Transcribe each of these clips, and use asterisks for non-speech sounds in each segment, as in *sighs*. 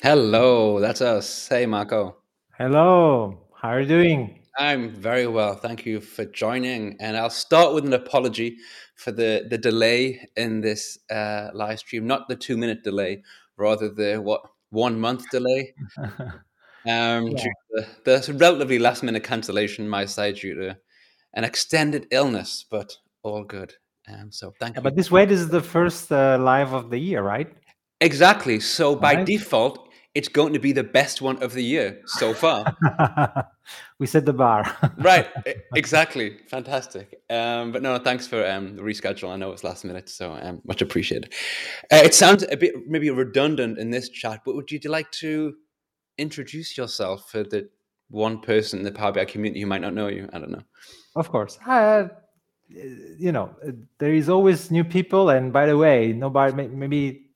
Hello, that's us. Hey, Marco. Hello, how are you doing? I'm very well. Thank you for joining. And I'll start with an apology for the, the delay in this uh, live stream, not the two minute delay, rather the what one month delay. *laughs* Um, yeah. the, the relatively last minute cancellation my side due to an extended illness, but all good. Um, so thank yeah, you. But this way, this is the first uh, live of the year, right? Exactly. So by right. default, it's going to be the best one of the year so far. *laughs* we set the bar. *laughs* right, exactly. Fantastic. Um, but no, thanks for um, the reschedule. I know it's last minute, so um, much appreciated. Uh, it sounds a bit maybe redundant in this chat, but would you like to introduce yourself for the one person in the Power BI community who might not know you? I don't know. Of course. Uh, you know, there is always new people, and by the way, nobody maybe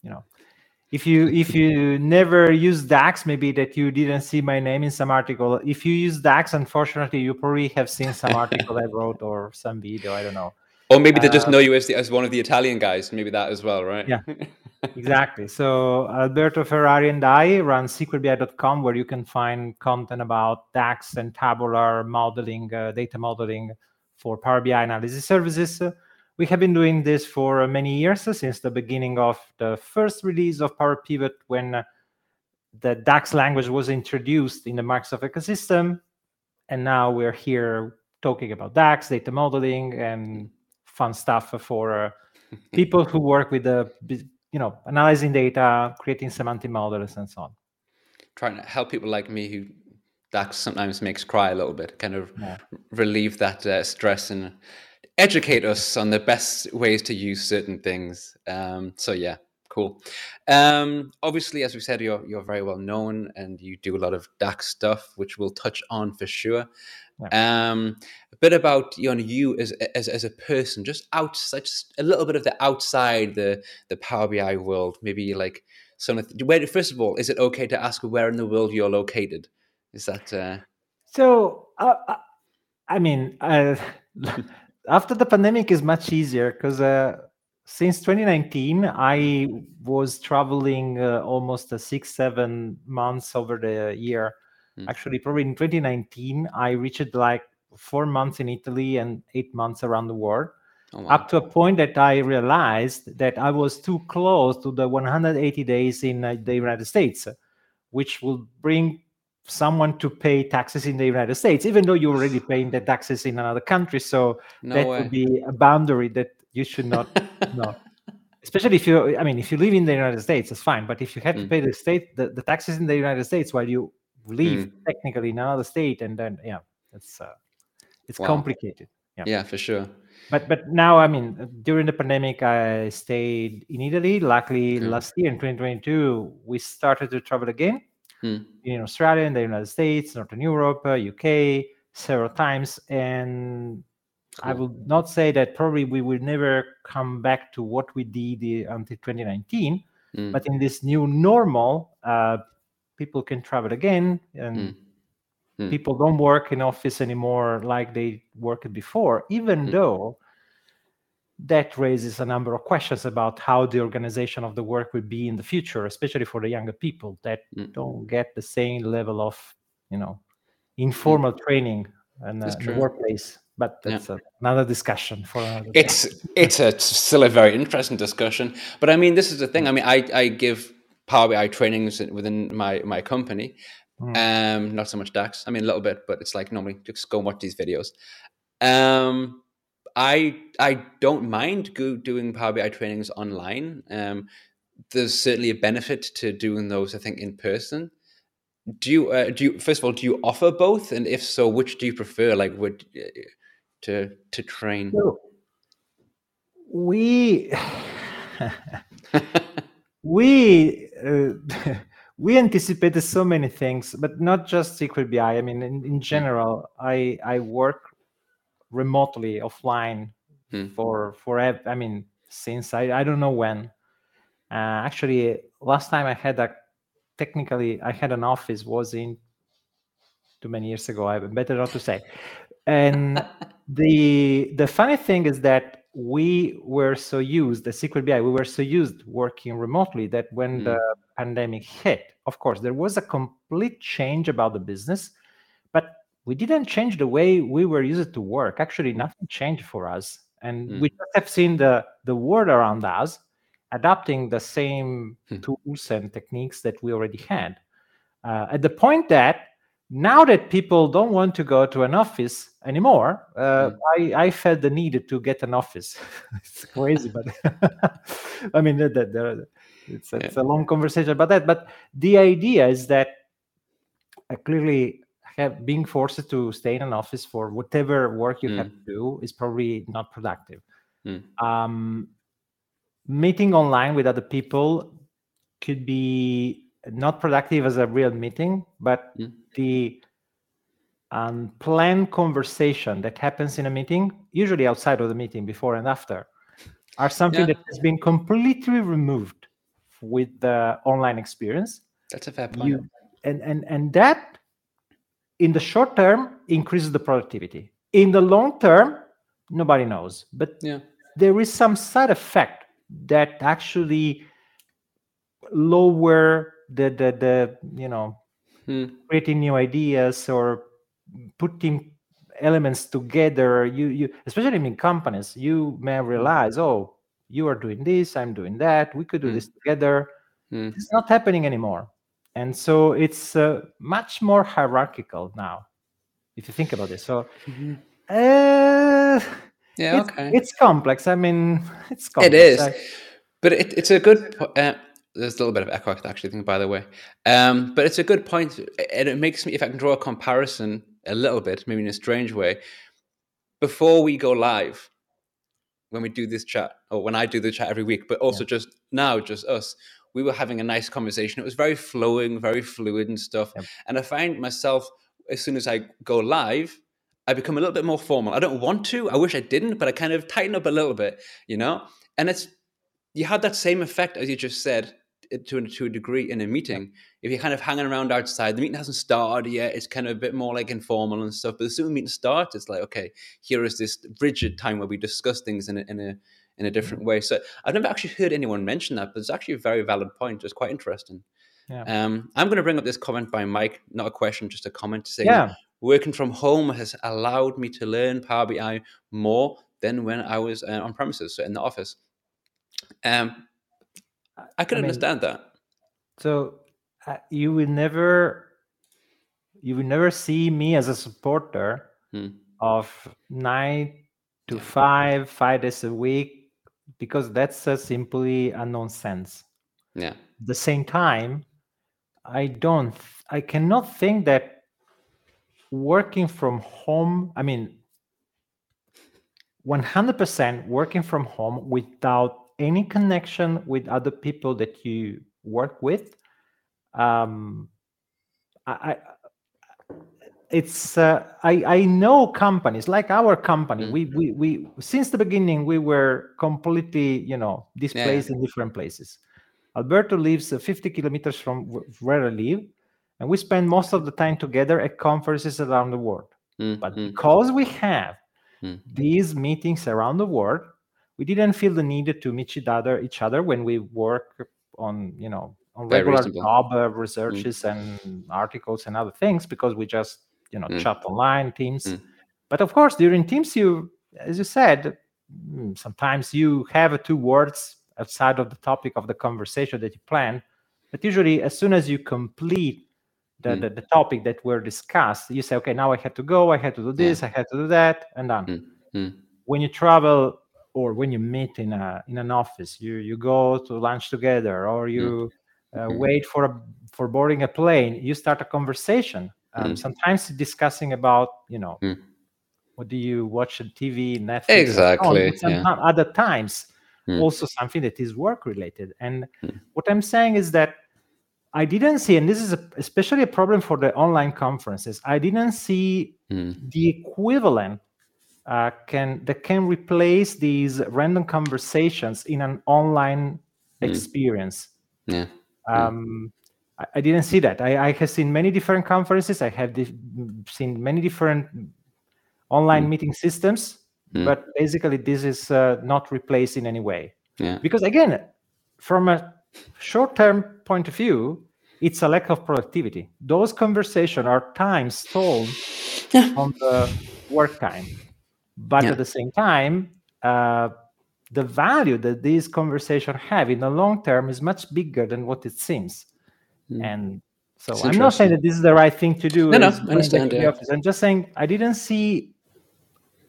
if you if you never use dax maybe that you didn't see my name in some article. If you use dax unfortunately you probably have seen some article i wrote or some video i don't know. Or maybe they just uh, know you as, the, as one of the italian guys maybe that as well right? Yeah *laughs* exactly. So alberto ferrari and i run sqlbi.com where you can find content about dax and tabular modeling uh, data modeling for power bi analysis services we have been doing this for many years since the beginning of the first release of Power Pivot when the DAX language was introduced in the Microsoft ecosystem. And now we're here talking about DAX, data modeling, and fun stuff for uh, *laughs* people who work with the, you know, analyzing data, creating semantic models, and so on. Trying to help people like me who DAX sometimes makes cry a little bit, kind of yeah. relieve that uh, stress and educate us on the best ways to use certain things. Um, so yeah, cool. Um, obviously, as we said, you're you're very well known and you do a lot of DAX stuff, which we'll touch on for sure. Yeah. Um, a bit about you know you as as as a person, just outside, just a little bit of the outside the the Power BI world. Maybe like some of the, where. First of all, is it okay to ask where in the world you're located? Is that uh... so? Uh, uh I mean, uh, *laughs* after the pandemic is much easier because uh, since 2019 i was traveling uh, almost uh, six seven months over the year mm. actually probably in 2019 i reached like four months in italy and eight months around the world oh, wow. up to a point that i realized that i was too close to the 180 days in uh, the united states which will bring someone to pay taxes in the United States, even though you're already paying the taxes in another country. So no that way. would be a boundary that you should not *laughs* know. Especially if you, I mean, if you live in the United States, it's fine. But if you have mm. to pay the state the, the taxes in the United States while you live mm. technically in another state, and then yeah, it's uh, it's wow. complicated. Yeah. yeah, for sure. But but now, I mean, during the pandemic, I stayed in Italy. Luckily, okay. last year in 2022, we started to travel again mm. in Australia, in the United States, Northern Europe, UK, uh, several times. And cool. I will not say that probably we will never come back to what we did uh, until 2019. Mm. But in this new normal, uh, people can travel again and mm. people don't work in office anymore like they worked before, even though that raises a number of questions about how the organization of the work will be in the future, especially for the younger people that mm. don't get the same level of, you know, informal mm. training and uh, the workplace. But that's yeah. another discussion for another It's it's a still a very interesting discussion. But I mean, this is the thing. I mean, I I give Power BI trainings within my my company. Mm. Um, not so much DAX. I mean, a little bit, but it's like normally just go watch these videos. Um, I I don't mind go, doing Power BI trainings online. Um, there's certainly a benefit to doing those. I think in person. Do you uh, do you first of all do you offer both, and if so, which do you prefer? Like, would uh, to to train? So we *laughs* we uh, *laughs* we anticipated so many things, but not just SQL BI. I mean, in, in general, I I work remotely offline hmm. for for I mean since I I don't know when. Uh, actually, last time I had a technically I had an office was in too many years ago. I better not to say. And *laughs* the the funny thing is that we were so used the SQL BI we were so used working remotely that when mm. the pandemic hit, of course, there was a complete change about the business, we didn't change the way we were used to work. Actually, nothing changed for us, and mm. we just have seen the the world around us adapting the same hmm. tools and techniques that we already had. Uh, at the point that now that people don't want to go to an office anymore, uh, mm. I, I, felt the need to get an office. *laughs* it's crazy, but *laughs* I mean, the, it's, it's yeah. a long conversation about that. But the idea is that uh, clearly have, being forced to stay in an office for whatever work you mm. have to do is probably not productive. Mm. Um, meeting online with other people could be not productive as a real meeting, but mm. the unplanned conversation that happens in a meeting, usually outside of the meeting, before and after, are something yeah. that has been completely removed with the online experience. That's a fair point. You, and, and, and that, in the short term, increases the productivity. In the long term, nobody knows. But yeah. there is some side effect that actually lower the the, the you know hmm. creating new ideas or putting elements together you you especially in companies you may realize oh you are doing this i'm doing that we could do hmm. this together hmm. it's not happening anymore and so it's uh, much more hierarchical now if you think about it so mm-hmm. uh, yeah it's, okay it's complex i mean *laughs* it's complex. it is I, but it, it's a good uh, there's a little bit of echo actually think by the way um, but it's a good point and it makes me if i can draw a comparison a little bit maybe in a strange way before we go live when we do this chat or when i do the chat every week but also yeah. just now just us we were having a nice conversation it was very flowing very fluid and stuff yeah. and i find myself as soon as i go live i become a little bit more formal i don't want to i wish i didn't but i kind of tighten up a little bit you know and it's you had that same effect as you just said eh, to a, to a degree in a meeting. If you're kind of hanging around outside, the meeting hasn't started yet. It's kind of a bit more like informal and stuff. But as soon as the meeting starts, it's like, okay, here is this rigid time where we discuss things in a, in a in a different way. So I've never actually heard anyone mention that, but it's actually a very valid point. It's quite interesting. Yeah. Um, I'm going to bring up this comment by Mike, not a question, just a comment to say, yeah. working from home has allowed me to learn Power BI more than when I was uh, on premises, so in the office. Um, I can I understand mean, that. So uh, you will never, you will never see me as a supporter hmm. of nine to five, five days a week, because that's uh, simply a nonsense. Yeah. At the same time, I don't, I cannot think that working from home, I mean, 100% working from home without any connection with other people that you work with um, I, I it's uh, I, I know companies like our company mm-hmm. we, we we since the beginning we were completely you know displaced yeah. in different places alberto lives uh, 50 kilometers from where i live and we spend most of the time together at conferences around the world mm-hmm. but because we have mm-hmm. these meetings around the world we didn't feel the need to meet each other each other when we work on you know on regular job uh, researches mm. and articles and other things because we just you know mm. chat online teams mm. but of course during teams you as you said mm, sometimes you have two words outside of the topic of the conversation that you plan but usually as soon as you complete the, mm. the, the, topic that were discussed you say okay now i had to go i had to do this yeah. i had to do that and done mm. when you travel or when you meet in a in an office you you go to lunch together or you mm. uh, mm-hmm. wait for a for boarding a plane you start a conversation um, mm. sometimes discussing about you know mm. what do you watch on tv netflix exactly yeah. other times mm. also something that is work related and mm. what i'm saying is that i didn't see and this is a, especially a problem for the online conferences i didn't see mm. the equivalent uh, can that can replace these random conversations in an online mm. experience. Yeah. Um, I, didn't see that. I, I, have seen many different conferences. I have seen many different online mm. meeting systems, mm. but basically this is uh, not replaced in any way. Yeah. Because again, from a short-term point of view, it's a lack of productivity. Those conversations are time stolen yeah. *laughs* on the work time, but yeah. at the same time, uh, the value that these conversations have in the long term is much bigger than what it seems. Mm. And so it's I'm not saying that this is the right thing to do. No, no, I understand. Yeah. I'm just saying I didn't see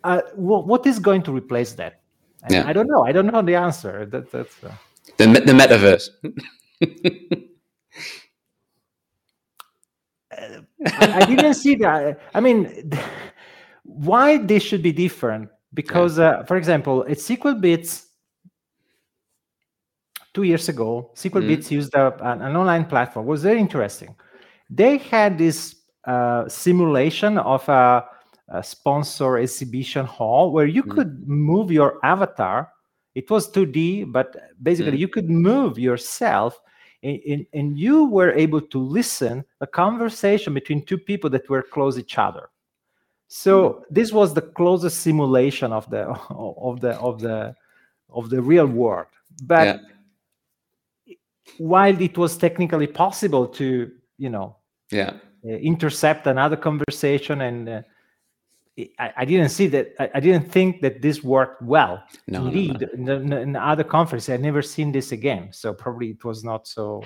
uh, what, what is going to replace that. yeah. I don't know. I don't know the answer. That, that's uh... the the metaverse. *laughs* I, I, didn't see that. I mean, *laughs* why this should be different? Because, yeah. uh, for example, at SQL Bits two years ago, SQL mm. Bits used a, an, an, online platform. It was very interesting. They had this uh, simulation of a, a, sponsor exhibition hall where you mm. could move your avatar. It was 2D, but basically mm. you could move yourself and, and, you were able to listen a conversation between two people that were close each other so mm. this was the closest simulation of the *laughs* of the of the of the real world but yeah. While it was technically possible to you know yeah uh, intercept another conversation and uh, I, I, didn't see that. I, I, didn't think that this worked well. No, Indeed, no, no. In, in, other conferences, I'd never seen this again. So probably it was not so.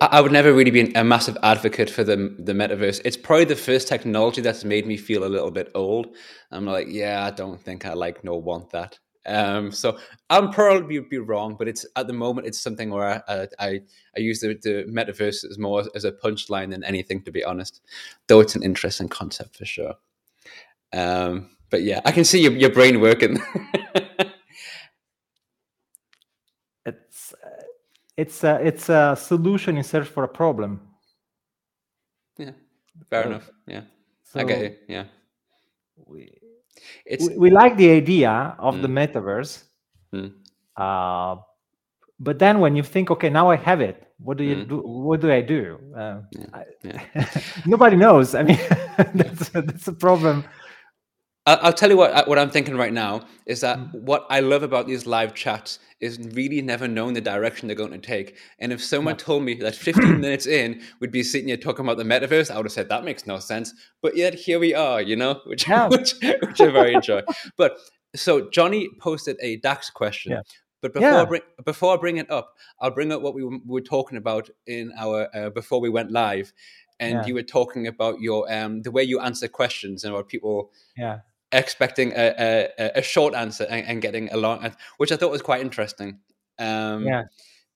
I, I, would never really be a massive advocate for the the metaverse. It's probably the first technology that's made me feel a little bit old. I'm like, yeah, I don't think I like no want that. Um, so I'm probably be wrong, but it's at the moment it's something where I I, I use the, the metaverse as more as a punchline than anything, to be honest. Though it's an interesting concept for sure. Um, but yeah, I can see your, your brain working. *laughs* it's it's a, it's a solution in search for a problem. Yeah, fair enough. Yeah, so I get you. Yeah, we it's we, we like the idea of mm. the metaverse. Mm. Uh, but then when you think, okay, now I have it, what do you mm. do? What do I do? Uh, yeah. Yeah. *laughs* nobody knows. I mean, *laughs* that's *laughs* that's a problem I'll tell you what what I'm thinking right now is that mm. what I love about these live chats is really never knowing the direction they're going to take. And if someone told me that 15 *clears throat* minutes in we'd be sitting here talking about the metaverse, I would have said that makes no sense. But yet here we are, you know, which yeah. *laughs* which, which I very enjoy. But so Johnny posted a DAX question. Yeah. But before yeah. I bring before I bring it up, I'll bring up what we were talking about in our uh, before we went live, and you were talking about your um the way you answer questions and what people yeah expecting a, a, a short answer and, and, getting a long answer, which I thought was quite interesting. Um, yeah.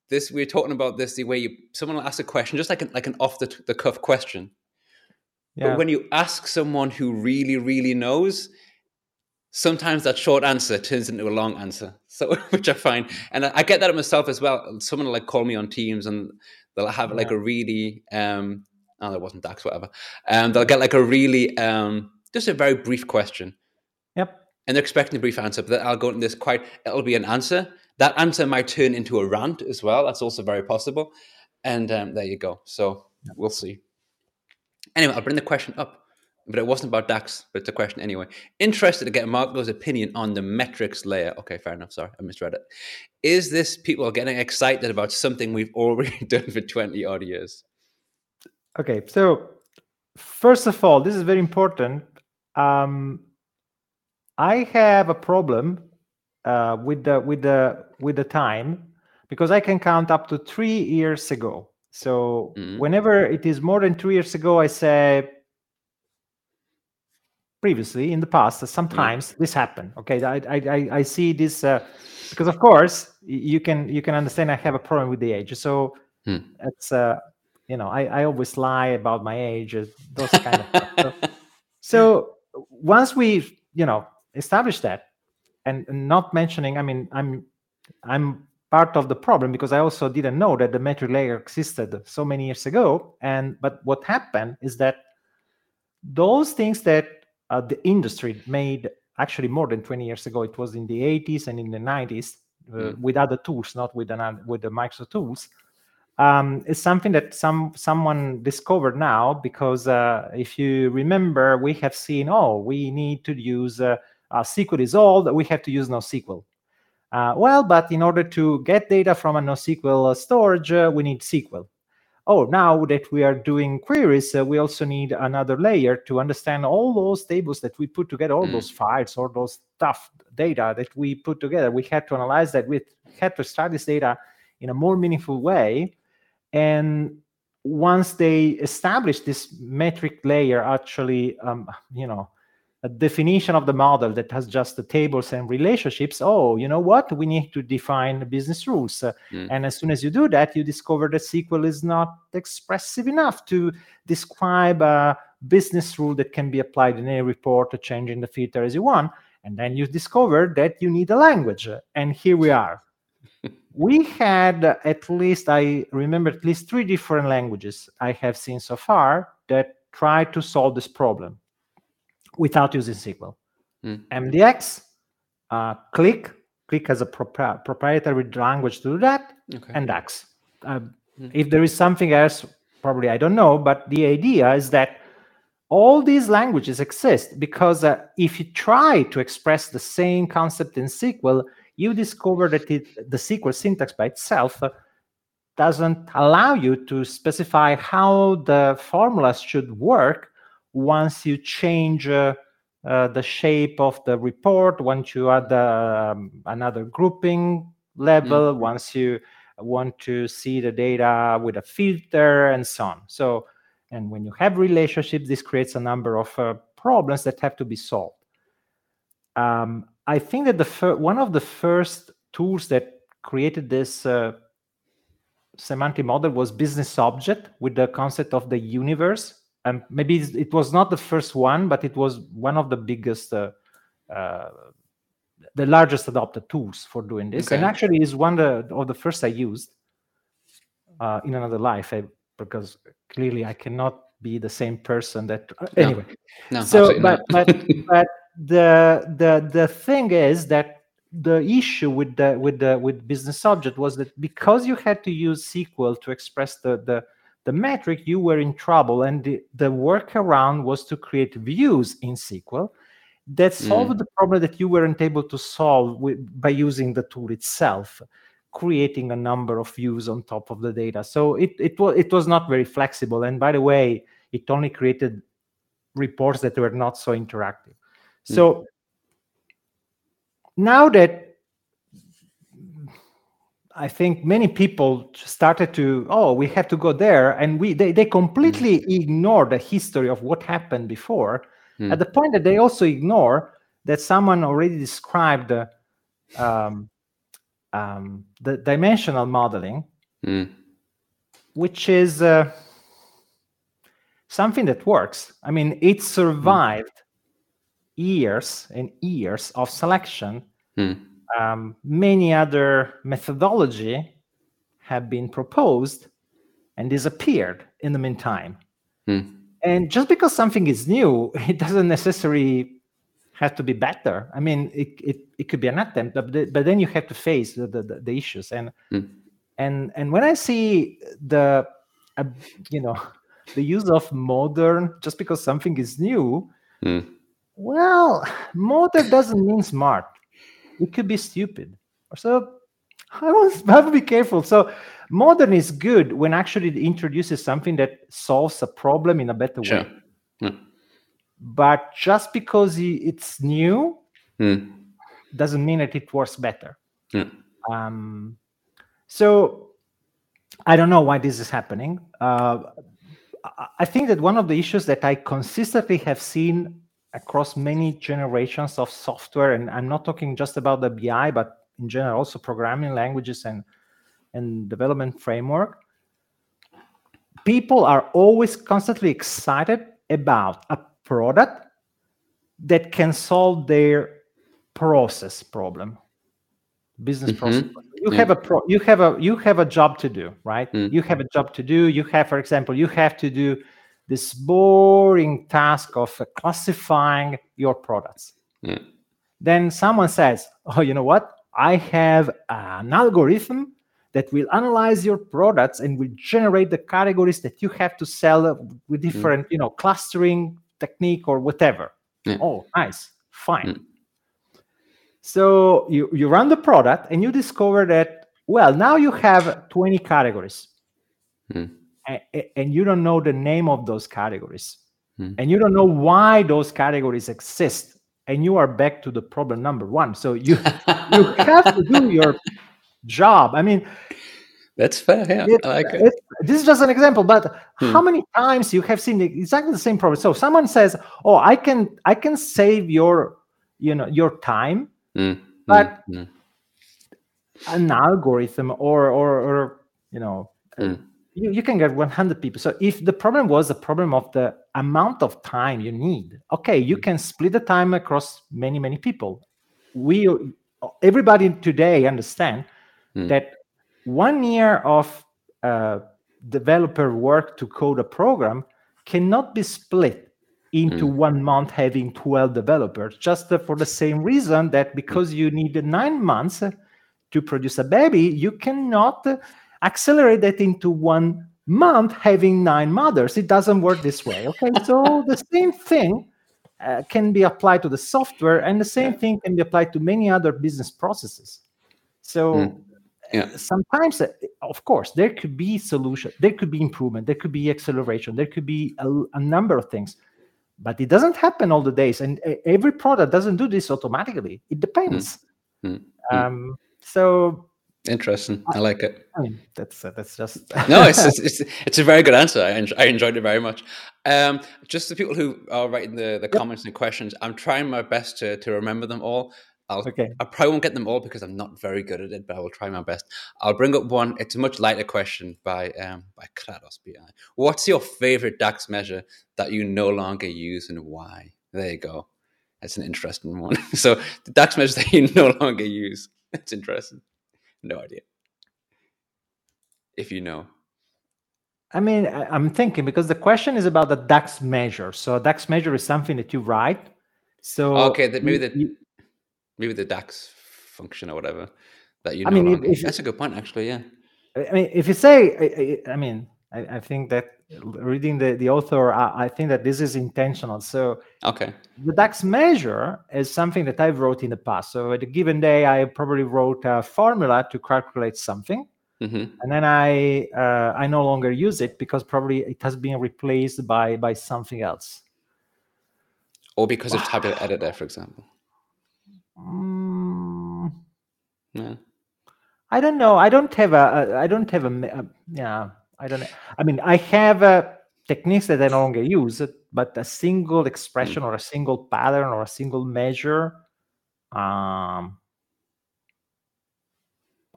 This we are talking about this the way you someone will ask a question, just like an, like an off the, the cuff question. Yeah. But when you ask someone who really really knows, sometimes that short answer turns into a long answer. So *laughs* which I find, and I, I get that myself as well. Someone will like call me on Teams and they'll have like a really um oh that wasn't Dax whatever. Um they'll get like a really um just a very brief question. And they're expecting a brief answer, but I'll go into this quite, it'll be an answer. That answer might turn into a rant as well. That's also very possible. And um, there you go. So we'll see. Anyway, I'll bring the question up, but it wasn't about DAX, but it's a question anyway. Interested to get Marco's opinion on the metrics layer. Okay, fair enough. Sorry, I misread it. Is this people getting excited about something we've already *laughs* done for 20 odd years? Okay, so first of all, this is very important. Um, I have a problem uh, with the with the with the time because I can count up to three years ago. So mm-hmm. whenever it is more than three years ago, I say previously in the past. Sometimes mm-hmm. this happened. Okay, I I I see this uh, because of course you can you can understand I have a problem with the age. So mm. it's uh you know I I always lie about my age, those kind of stuff. So, *laughs* so once we you know establish that and not mentioning i mean i'm i'm part of the problem because i also didn't know that the metric layer existed so many years ago and but what happened is that those things that uh, the industry made actually more than 20 years ago it was in the 80s and in the 90s uh, mm. with other tools not with an, with the microsoft tools um, is something that some someone discovered now because uh, if you remember we have seen oh we need to use uh, SQL is old, we have to use NoSQL. Uh, well, but in order to get data from a NoSQL storage, uh, we need SQL. Oh, now that we are doing queries, uh, we also need another layer to understand all those tables that we put together, all mm. those files, all those stuff data that we put together. We had to analyze that. We had to start this data in a more meaningful way. And once they establish this metric layer, actually, um, you know, a definition of the model that has just the tables and relationships. Oh you know what? We need to define business rules. Mm. and as soon as you do that you discover that sql is not expressive enough to describe a business rule that can be applied in a report or changing the filter as you want. And then you discover that you need a language. And here we are. *laughs* We had at least i remember at least three different languages i have seen so far that try to solve this problem without using SQL. Mm. MDX, uh, Click, Qlik has a propri- proprietary language to do that, okay. and DAX. Uh, mm. If there is something else, probably I don't know, but the idea is that all these languages exist because uh, if you try to express the same concept in SQL, you discover that it, the SQL syntax by itself uh, doesn't allow you to specify how the formulas should work once you change uh, uh, the shape of the report, once you add um, another grouping level, mm. once you want to see the data with a filter and so on. So, and when you have relationships, this creates a number of uh, problems that have to be solved. Um, I think that the fir- one of the first tools that created this uh, semantic model was business object with the concept of the universe and maybe it was not the first one, but it was one of the biggest, uh, uh, the largest adopted tools for doing this. Okay. And actually, is one of the first I used uh, in another life I, because clearly I cannot be the same person that. Uh, no. Anyway, no, so but but *laughs* but the the the thing is that the issue with the with the with business object was that because you had to use SQL to express the the the metric, you were in trouble. And the, the workaround was to create views in SQL that solved mm. the problem that you weren't able to solve with, by using the tool itself, creating a number of views on top of the data. So it, it, was, it was not very flexible. And by the way, it only created reports that were not so interactive. Mm. So now that I think many people started to, oh, we have to go there, and we they, they completely mm. ignore the history of what happened before. Mm. At the point that they also ignore that someone already described uh, um, um, the dimensional modeling, mm. which is uh, something that works. I mean, it survived years and years of selection mm um, many other methodology have been proposed and disappeared in the meantime. Hmm. And just because something is new, *laughs* it doesn't necessarily have to be better. I mean, it, it, it could be an attempt, but, the, but then you have to face the, the, the issues. And hmm. and and when I see the uh, you know the use of modern just because something is new, hmm. well, modern doesn't mean smart it could be stupid. So I must have to be careful. So modern is good when actually it introduces something that solves a problem in a better sure. way. Yeah. But just because it's new mm. doesn't mean that it works better. Yeah. Um, so I don't know why this is happening. Uh, I think that one of the issues that I consistently have seen across many generations of software and i'm not talking just about the bi but in general also programming languages and and development framework people are always constantly excited about a product that can solve their process problem business mm-hmm. process you yeah. have a pro you have a you have a job to do right mm-hmm. you have a job to do you have for example you have to do this boring task of classifying your products. Yeah. Then someone says, Oh, you know what? I have an algorithm that will analyze your products and will generate the categories that you have to sell with mm. different, mm. you know, clustering technique or whatever. Yeah. Oh, nice. Fine. Mm. So you, you run the product and you discover that, well, now you have 20 categories. Hmm. And, and you don't know the name of those categories. Hmm. And you don't know why those categories exist. And you are back to the problem number one. So you you *laughs* have to do your job. I mean, that's fair. Yeah, it, I like it. it. This is just an example, but hmm. how many times you have seen exactly the same problem? So someone says, "Oh, I can, I can save your, you know, your time," mm. but mm. an algorithm or, or, or you know, mm. You, you can get 100 people. So if the problem was the problem of the amount of time you need, okay, you hmm. can split the time across many, many people. We, everybody today understand hmm. that one year of uh, developer work to code a program cannot be split into mm. one month having 12 developers just for the same reason that because you need nine months to produce a baby you cannot accelerate that into one month having nine mothers. It doesn't work this way okay? So the same thing uh, can be applied to the software and the same thing can be applied to many other business processes. So mm yeah. sometimes uh, of course there could be solution there could be improvement there could be acceleration there could be a, a, number of things but it doesn't happen all the days and uh, every product doesn't do this automatically. It depends. Mm. Mm. Um, so interesting i, like it I mean, that's uh, that's just *laughs* no it's, it's, it's a very good answer I, en- I enjoyed it very much um, just the people who are writing the, the yep. comments and questions i'm trying my best to, to remember them all I'll, okay. I probably won't get them all because I'm not very good at it, but I will try my best. I'll bring up one. It's a much lighter question by um, by Kratos BI. What's your favorite DAX measure that you no longer use and why? There you go. That's an interesting one. *laughs* so the DAX measure that you no longer use. It's interesting. No idea. If you know. I mean, I'm thinking because the question is about the DAX measure. So DAX measure is something that you write. So okay, that maybe the you, maybe the DAX function or whatever that you. I mean, if, if, that's a good point, actually. Yeah. I mean, if you say, I, I mean, I, I, think that reading the the author, I, I, think that this is intentional. So okay, the DAX measure is something that I've wrote in the past. So at a given day, I probably wrote a formula to calculate something. Mm-hmm. And then I uh, I no longer use it because probably it has been replaced by by something else. Or because wow. of Tabular Editor, for example. Mm, yeah. I don't know. I don't have a. a I don't have a, a. Yeah. I don't. I mean, I have uh, techniques that I no longer use, but a single expression mm. or a single pattern or a single measure. Um,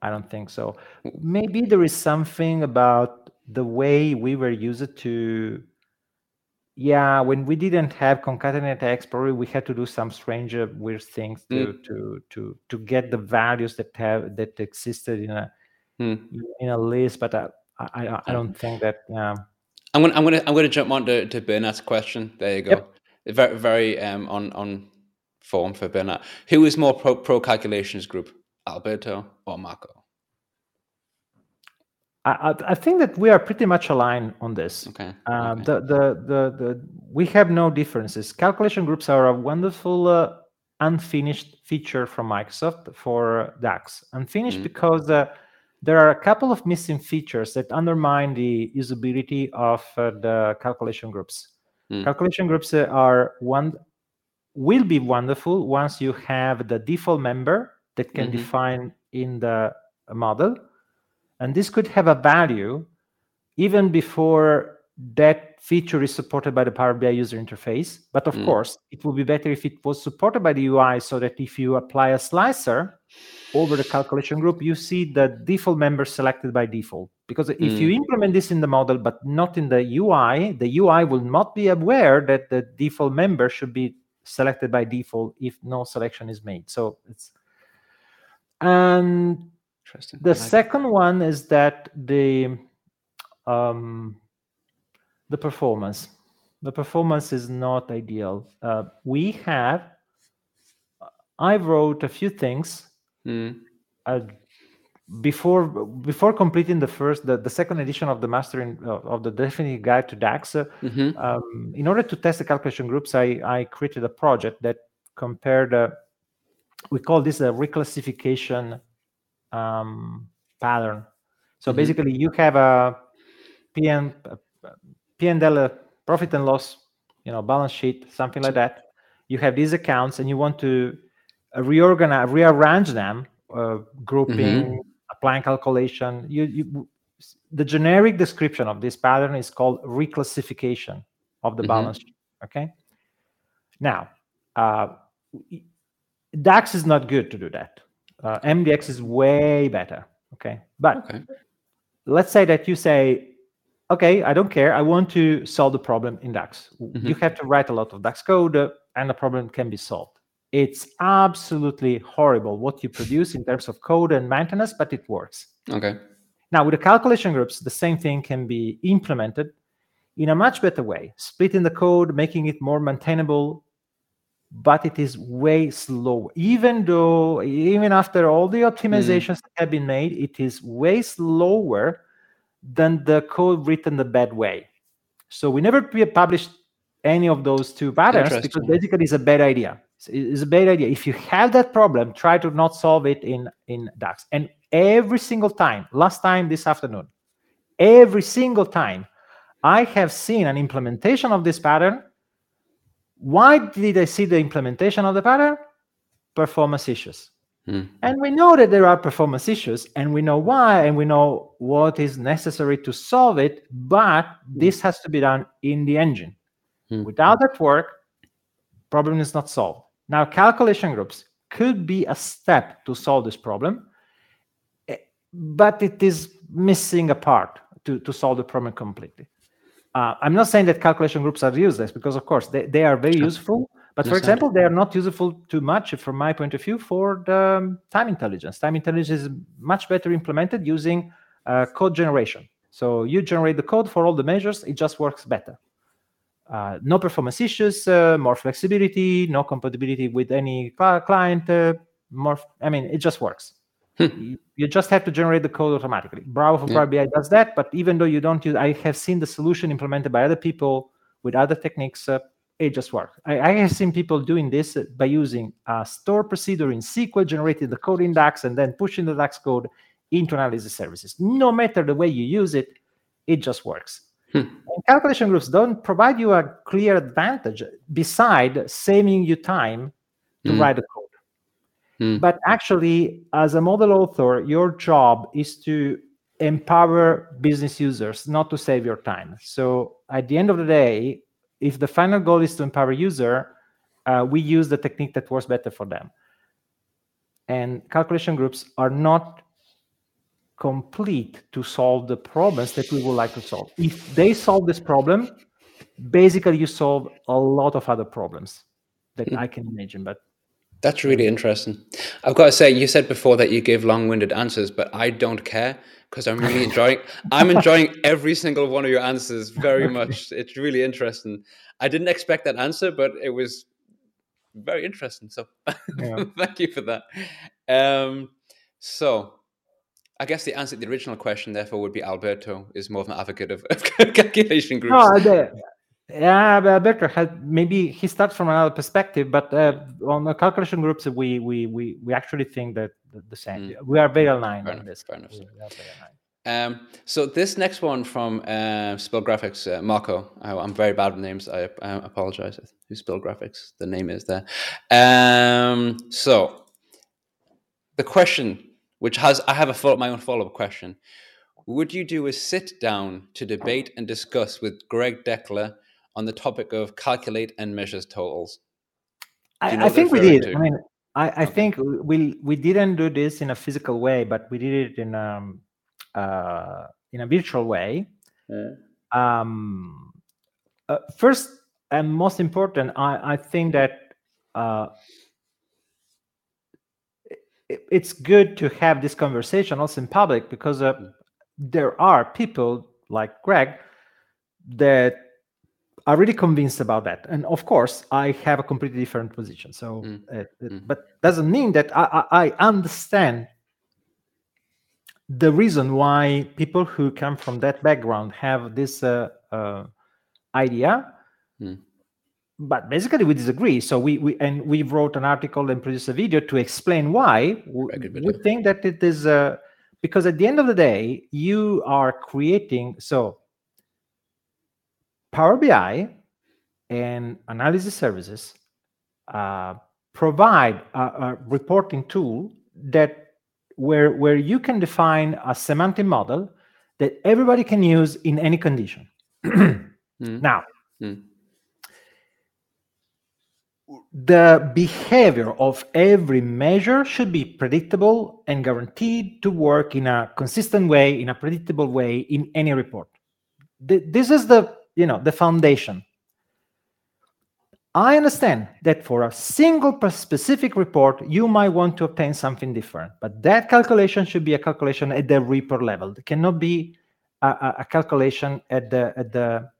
I don't think so. Maybe there is something about the way we were used to yeah when we didn't have CONCATENATEX probably we had to do some strange uh, weird things to mm. to to to get the values that have that existed in a mm. in a list but uh, I, I i don't think that yeah i'm gonna i'm gonna i'm gonna jump on to, to bernard's question there you go yep. very very um on on form for bernard who is more pro pro calculations group alberto or marco I, I, think that we are pretty much aligned on this. Okay. Um, okay. The, the, the, the, we have no differences. Calculation groups are a wonderful uh, unfinished feature from Microsoft for DAX. Unfinished mm. because uh, there are a couple of missing features that undermine the usability of uh, the calculation groups. Mm. Calculation groups uh, are one will be wonderful once you have the default member that can mm-hmm. define in the model and this could have a value even before that feature is supported by the Power BI user interface. But of mm. course, it would be better if it was supported by the UI so that if you apply a slicer over the calculation group, you see the default member selected by default. Because if mm. you implement this in the model but not in the UI, the UI will not be aware that the default member should be selected by default if no selection is made. So it's and Interesting. The like second one is that the um, the performance. The performance is not ideal. Uh, we have. I wrote a few things mm. uh, before before completing the first the, the second edition of the mastering uh, of the definitive guide to DAX. Uh, mm-hmm. Um, in order to test the calculation groups, I I created a project that compared we call this a reclassification um, pattern. So mm-hmm. basically, you have a PN, P&L profit and loss, you know, balance sheet, something like that. You have these accounts, and you want to uh, reorganize, rearrange them, uh, grouping, mm-hmm. applying calculation. You, you, the generic description of this pattern is called reclassification of the mm-hmm. balance sheet. Okay. Now, uh, DAX is not good to do that. Uh, MDX is way better. Okay. But okay. let's say that you say, okay, I don't care. I want to solve the problem in DAX. Mm-hmm. You have to write a lot of DAX code uh, and the problem can be solved. It's absolutely horrible what you produce in terms of code and maintenance, but it works. Okay. Now, with the calculation groups, the same thing can be implemented in a much better way, splitting the code, making it more maintainable, but it is way slow. Even though, even after all the optimizations mm. have been made, it is way slower than the code written the bad way. So we never published any of those two patterns because basically it's a bad idea. It's a bad idea. If you have that problem, try to not solve it in in DAX. And every single time, last time this afternoon, every single time, I have seen an implementation of this pattern why did I see the implementation of the pattern? Performance issues. Mm. And we know that there are performance issues, and we know why, and we know what is necessary to solve it, but this has to be done in the engine. Mm. Without that work, problem is not solved. Now, calculation groups could be a step to solve this problem, eh, but it is missing a part to, to solve the problem completely. Uh, I'm not saying that calculation groups are useless because, of course, they, they are very useful. But for example, they are not useful too much, from my point of view, for the um, time intelligence. Time intelligence is much better implemented using uh, code generation. So you generate the code for all the measures, it just works better. Uh, no performance issues, uh, more flexibility, no compatibility with any client. Uh, more, I mean, it just works. Hmm. you just have to generate the code automatically. Bravo for yeah. Power BI does that, but even though you don't use, I have seen the solution implemented by other people with other techniques. Uh, it just works. I, I, have seen people doing this by using a store procedure in SQL, generating the code in DAX, and then pushing the DAX code into analysis services. No matter the way you use it, it just works. Hmm. calculation groups don't provide you a clear advantage beside saving you time to hmm. write the code. Mm. But actually, as a model author, your job is to empower business users, not to save your time. So at the end of the day, if the final goal is to empower user, uh, we use the technique that works better for them. And calculation groups are not complete to solve the problems that we would like to solve. If they solve this problem, basically you solve a lot of other problems that mm. I can imagine. But that's really interesting. I've got to say, you said before that you give long-winded answers, but I don't care because I'm really enjoying. I'm enjoying *laughs* every single one of your answers very much. It's really interesting. I didn't expect that answer, but it was very interesting. So, yeah. *laughs* thank you for that. Um, so, I guess the answer to the original question, therefore, would be Alberto is more of an advocate of, *laughs* of calculation groups. No, yeah, Alberto had maybe he starts from another perspective, but uh, on the calculation groups, we we we we actually think that the, the same. Mm. We are very aligned fair on enough, this. Fair enough. Um, so this next one from uh, Spill Graphics, uh, Marco. I, am very bad with names. I, I apologize. Who Spill Graphics? The name is there. Um, so the question, which has I have a follow, my own follow up question. Would you do a sit down to debate and discuss with Greg Deckler on the topic of calculate and measures totals? I, I think we did. To? I mean, I, I okay. think we we didn't do this in a physical way, but we did it in um uh, in a virtual way. Yeah. Um, uh, first and most important, I, I think that uh, it's good to have this conversation also in public because uh, mm. there are people like Greg that are really convinced about that. And of course, I have a completely different position. So, mm. Uh, mm. but doesn't mean that I, I, understand the reason why people who come from that background have this uh, uh, idea. Mm. But basically we disagree. So we, we and we wrote an article and produced a video to explain why we, think that it is uh, because at the end of the day you are creating so Power BI and analysis services uh, provide a, a, reporting tool that where where you can define a semantic model that everybody can use in any condition. *clears throat* mm. Now, mm the behavior of every measure should be predictable and guaranteed to work in a consistent way in a predictable way in any report. This is the you know the foundation. I understand that for a single specific report you might want to obtain something different but that calculation should be a calculation at the report level. It cannot be a, a calculation at the at the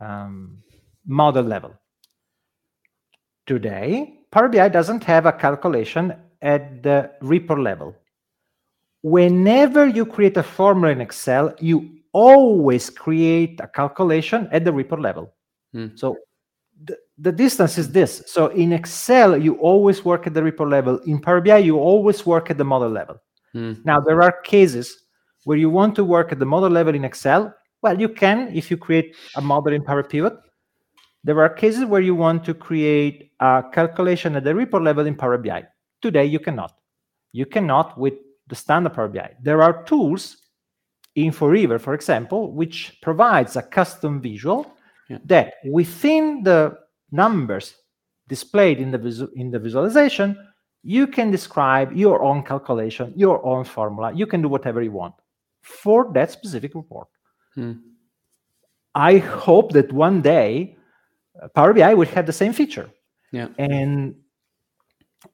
um, model level Today, Power BI doesn't have a calculation at the report level. Whenever you create a formula in Excel, you always create a calculation at the report level. Mm. So the, the distance is this. So in Excel, you always work at the report level. In Power BI, you always work at the model level. Mm. Now, there are cases where you want to work at the model level in Excel. Well, you can if you create a model in Power Pivot. There are cases where you want to create a calculation at the report level in Power BI. Today, you cannot. You cannot with the standard Power BI. There are tools, InfoRiver, for example, which provides a custom visual yeah. that within the numbers displayed in the, visu in the visualization, you can describe your own calculation, your own formula. You can do whatever you want for that specific report. Hmm. I hope that one day Power BI would have the same feature. Yeah. And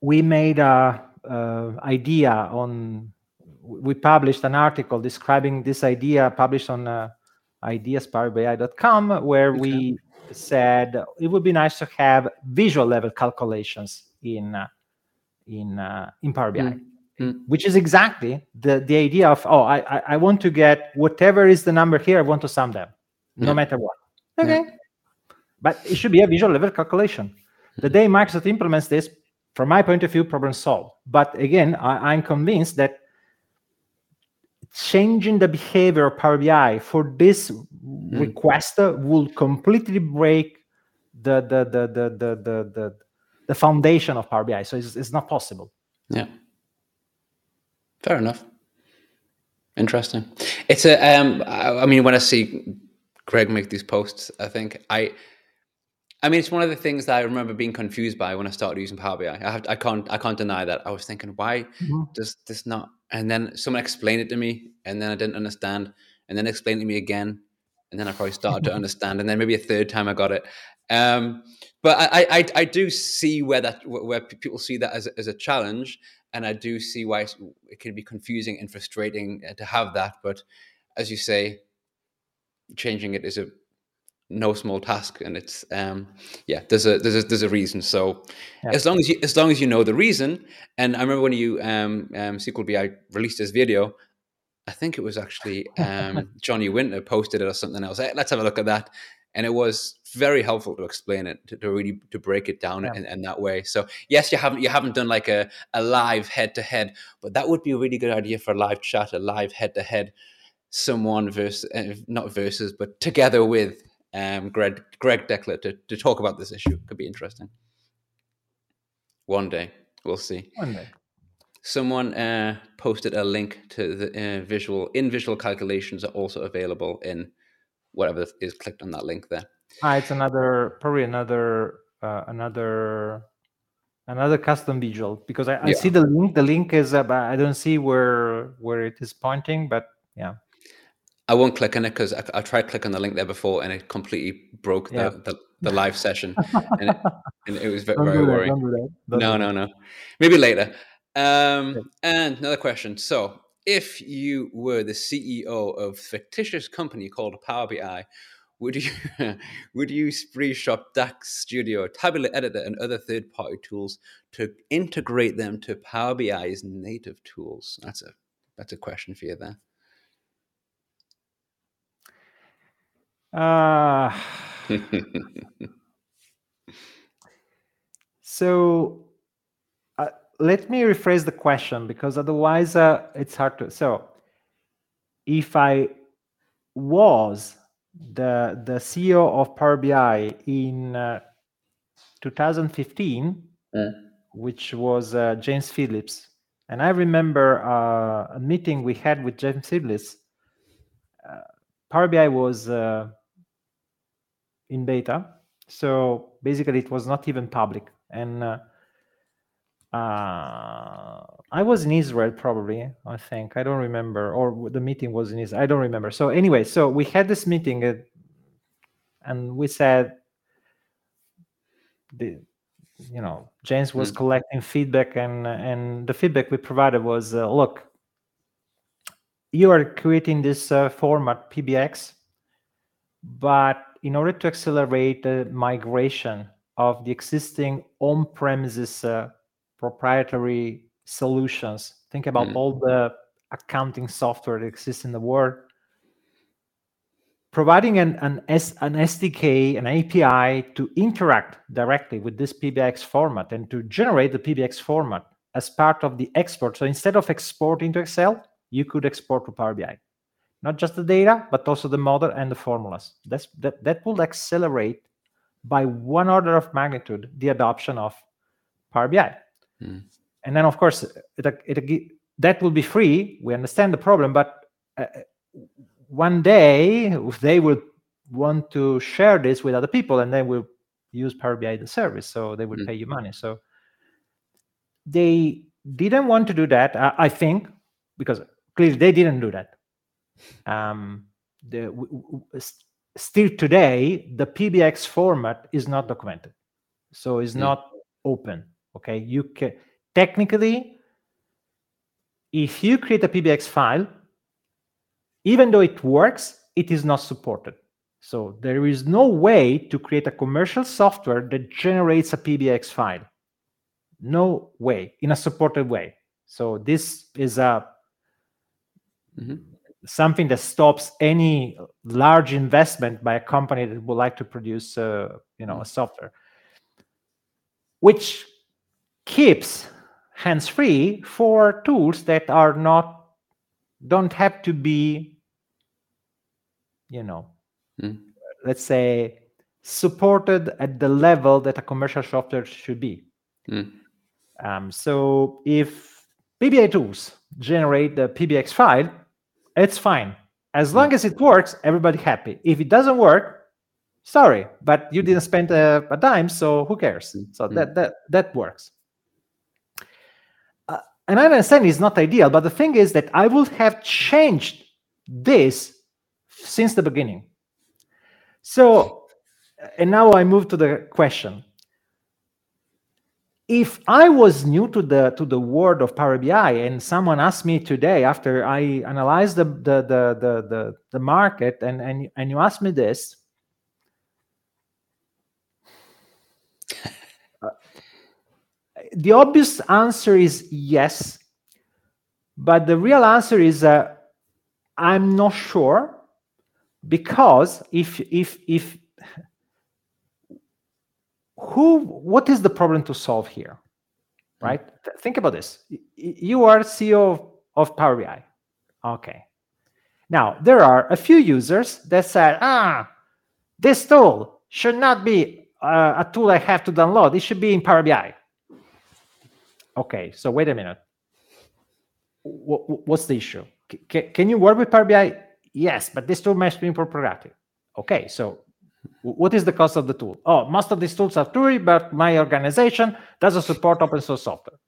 we made a, a idea on. We published an article describing this idea, published on uh, ideaspowerbi.com, where okay. we said it would be nice to have visual level calculations in uh, in uh, in Power BI. Mm. Mm. Which is exactly the, the idea of oh I, I want to get whatever is the number here I want to sum them no matter what okay yeah. But it should be a visual level calculation. The day Microsoft implements this, from my point of view, problem solved. But again, I, am convinced that changing the behavior of Power BI for this mm. request will completely break the the the the the the, the, the foundation of Power BI. So it's, it's not possible. Yeah. Fair enough. Interesting. It's a. Um, I, I mean, when I see Greg make these posts, I think I I mean, it's one of the things that I remember being confused by when I started using Power BI. I, have, I can't, I can't deny that. I was thinking, why mm-hmm. does this not? And then someone explained it to me, and then I didn't understand, and then explained it to me again, and then I probably started to *laughs* understand, and then maybe a third time I got it. Um, but I, I, I do see where that, where people see that as a, as a challenge, and I do see why it can be confusing and frustrating uh, to have that. But as you say, changing it is a no small task and it's um yeah there's a there's a there's a reason so yeah. as long as you as long as you know the reason and i remember when you um um sql bi released this video i think it was actually um *laughs* johnny winter posted it or something else hey, let's have a look at that and it was very helpful to explain it to, to really to break it down yeah. in, in, that way so yes you haven't you haven't done like a, a live head to head but that would be a really good idea for a live chat a live head to head someone versus uh, not versus but together with um, Greg Greg Deckler to, to talk about this issue. Could be interesting. One day, we'll see. One day. Someone uh, posted a link to the uh, visual in visual calculations are also available in whatever is clicked on that link there. Ah, it's another probably another uh, another another custom visual because I, I yeah. see the link. The link is, uh, I don't see where where it is pointing, but yeah. I won't click on it because I, I, tried clicking the link there before and it completely broke the, yeah. the, the, live session and, it, *laughs* and it was very, very worrying. No, no, no. Maybe later. Um, and another question. So, if you were the CEO of a fictitious company called Power BI, would you *laughs* would you free shop DAX Studio, Tabular Editor, and other third party tools to integrate them to Power BI's native tools? That's a that's a question for you there. Uh, so uh, let me rephrase the question because otherwise uh, it's hard to. So, if I was the the CEO of Power BI in uh, 2015, mm. which was uh, James Phillips, and I remember uh, a meeting we had with James Phillips. Uh, Power BI was uh, in beta, so basically it was not even public, and uh, I was in Israel probably, I think. I don't remember. Or the meeting was in Israel. I don't remember. So anyway, so we had this meeting uh, and we said the you know, James was mm. collecting feedback and and the feedback we provided was uh, look, you are creating this uh, format PBIX, but in order to accelerate the migration of the existing on-premises uh, proprietary solutions. Think about mm. all the accounting software that exists in the world. Providing an, an, S, an SDK, an API to interact directly with this PBIX format and to generate the PBIX format as part of the export. So instead of exporting to Excel, you could export to Power BI. Not just the data, but also the model and the formulas. That's, that, that will accelerate by one order of magnitude the adoption of Power BI. Mm. And then, of course, it, it, that will be free. We understand the problem, but uh, one day if they will want to share this with other people, and they will use Power BI the service, so they will mm. pay you money. So they didn't want to do that, I, I think, because clearly they didn't do that. Um, the, w- w- still today, the PBIX format is not documented, so it's mm. not open okay? You can technically if you create a pbix file even though it works it is not supported. So there is no way to create a commercial software that generates a pbix file. No way in a supported way. So this is a mm-hmm. Something that stops any large investment by a company that would like to produce uh, you know a software which keeps hands free for tools that are not don't have to be you know mm. let's say supported at the level that a commercial software should be mm. um, so if pbi tools generate the pbix file it's fine as long mm. as it works everybody happy if it doesn't work sorry but you didn't spend a, a dime so who cares hmm. so hmm. that that that works uh, and I understand it's not ideal, but the thing is that I would have changed this since the beginning. So, and now I move to the question. If I was new to the to the world of Power BI and someone asked me today after I analyzed the the the the the, the market and, and and you asked me this, the obvious answer is yes, but the real answer is uh, I'm not sure because if if if who what is the problem to solve here, right? Mm-hmm. Think about this. You are CEO of Power BI, okay. Now there are a few users that said, ah, this tool should not be uh, a tool I have to download. It should be in Power BI. Okay, so wait a minute. what's the issue? C- can you work with Power BI? Yes, but this tool must be in productive. Okay, so what is the cost of the tool? Oh, most of these tools are free, but my organization doesn't support open source software.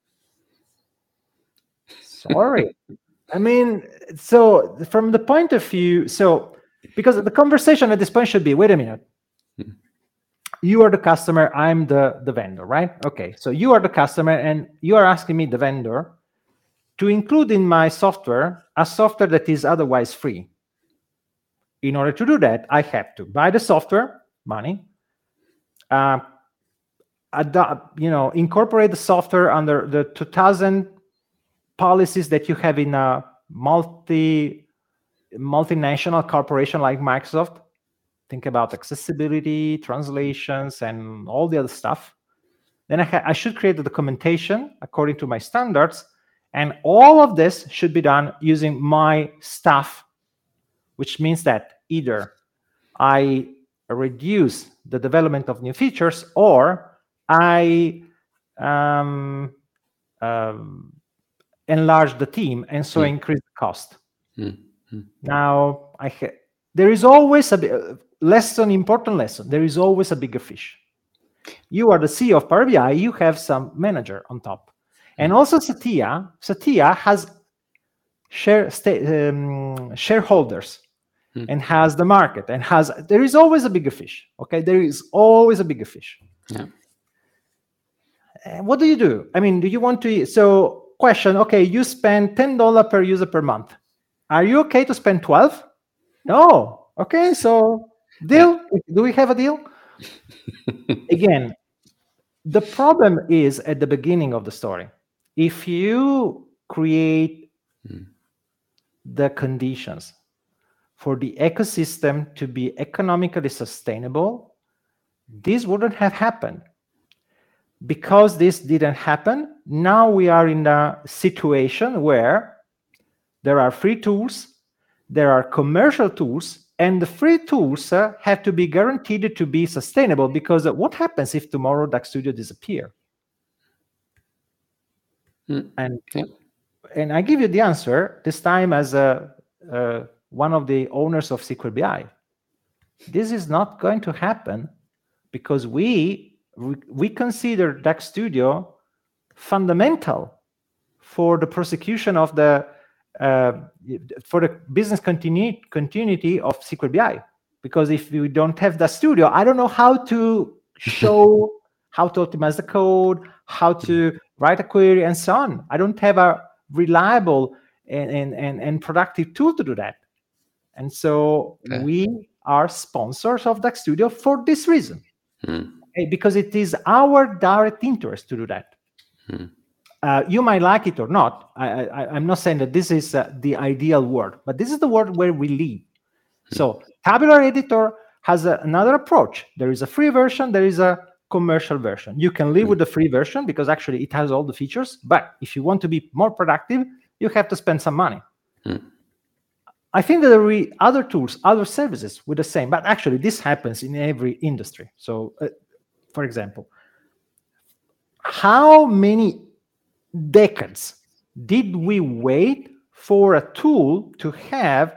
Sorry. *laughs* I mean, so from the point of view, so because the conversation at this point should be wait a minute hmm. you are the customer i'm the the vendor right okay so you are the customer and you are asking me the vendor to include in my software a software that is otherwise free in order to do that i have to buy the software money uh, adopt, you know incorporate the software under the 2000 policies that you have in a multi multinational corporation like microsoft think about accessibility, translations, and all the other stuff. then I, ha- I should create the documentation according to my standards. And all of this should be done using my staff, which means that either I reduce the development of new features or I um, um, enlarge the team and so mm. increase the cost. Mm. Mm. Now, I ha- there is always a b- lesson, important lesson. There is always a bigger fish. You are the CEO of Power BI. You have some manager on top, and also Satya. Satya has share sta- um, shareholders hmm. and has the market and has. There is always a bigger fish. Okay, there is always a bigger fish. Yeah. And what do you do? I mean, do you want to? So, question. Okay, you spend ten dollar per user per month. Are you okay to spend twelve? No. Okay, so deal. Do we have a deal? *laughs* Again, the problem is at the beginning of the story. If you create mm. the conditions for the ecosystem to be economically sustainable, this wouldn't have happened. Because this didn't happen, now we are in a situation where there are free tools, there are commercial tools, and the free tools uh, have to be guaranteed to be sustainable because what happens if tomorrow DAX Studio disappear? Mm. And yeah. and I give you the answer this time as a, uh, one of the owners of SQL BI. This is not going to happen because we we consider DAX Studio fundamental for the prosecution of the uh, for the business continu- continuity of SQL BI. Because if we don't have the studio, I don't know how to show *laughs* how to optimize the code, how to write a query, and so on. I don't have a reliable and, and, and, and productive tool to do that. And so okay. we are sponsors of DAX Studio for this reason. Hmm. Okay, because it is our direct interest to do that. Hmm. Uh, you might like it or not. I, am not saying that this is uh, the ideal world, but this is the world where we live. Hmm. So, Tabular Editor has a, another approach. There is a free version, there is a commercial version. You can live hmm. with the free version because actually it has all the features. But if you want to be more productive, you have to spend some money. Hmm. I think that there are other tools, other services with the same, but actually this happens in every industry. So, uh, for example, how many decades did we wait for a tool to have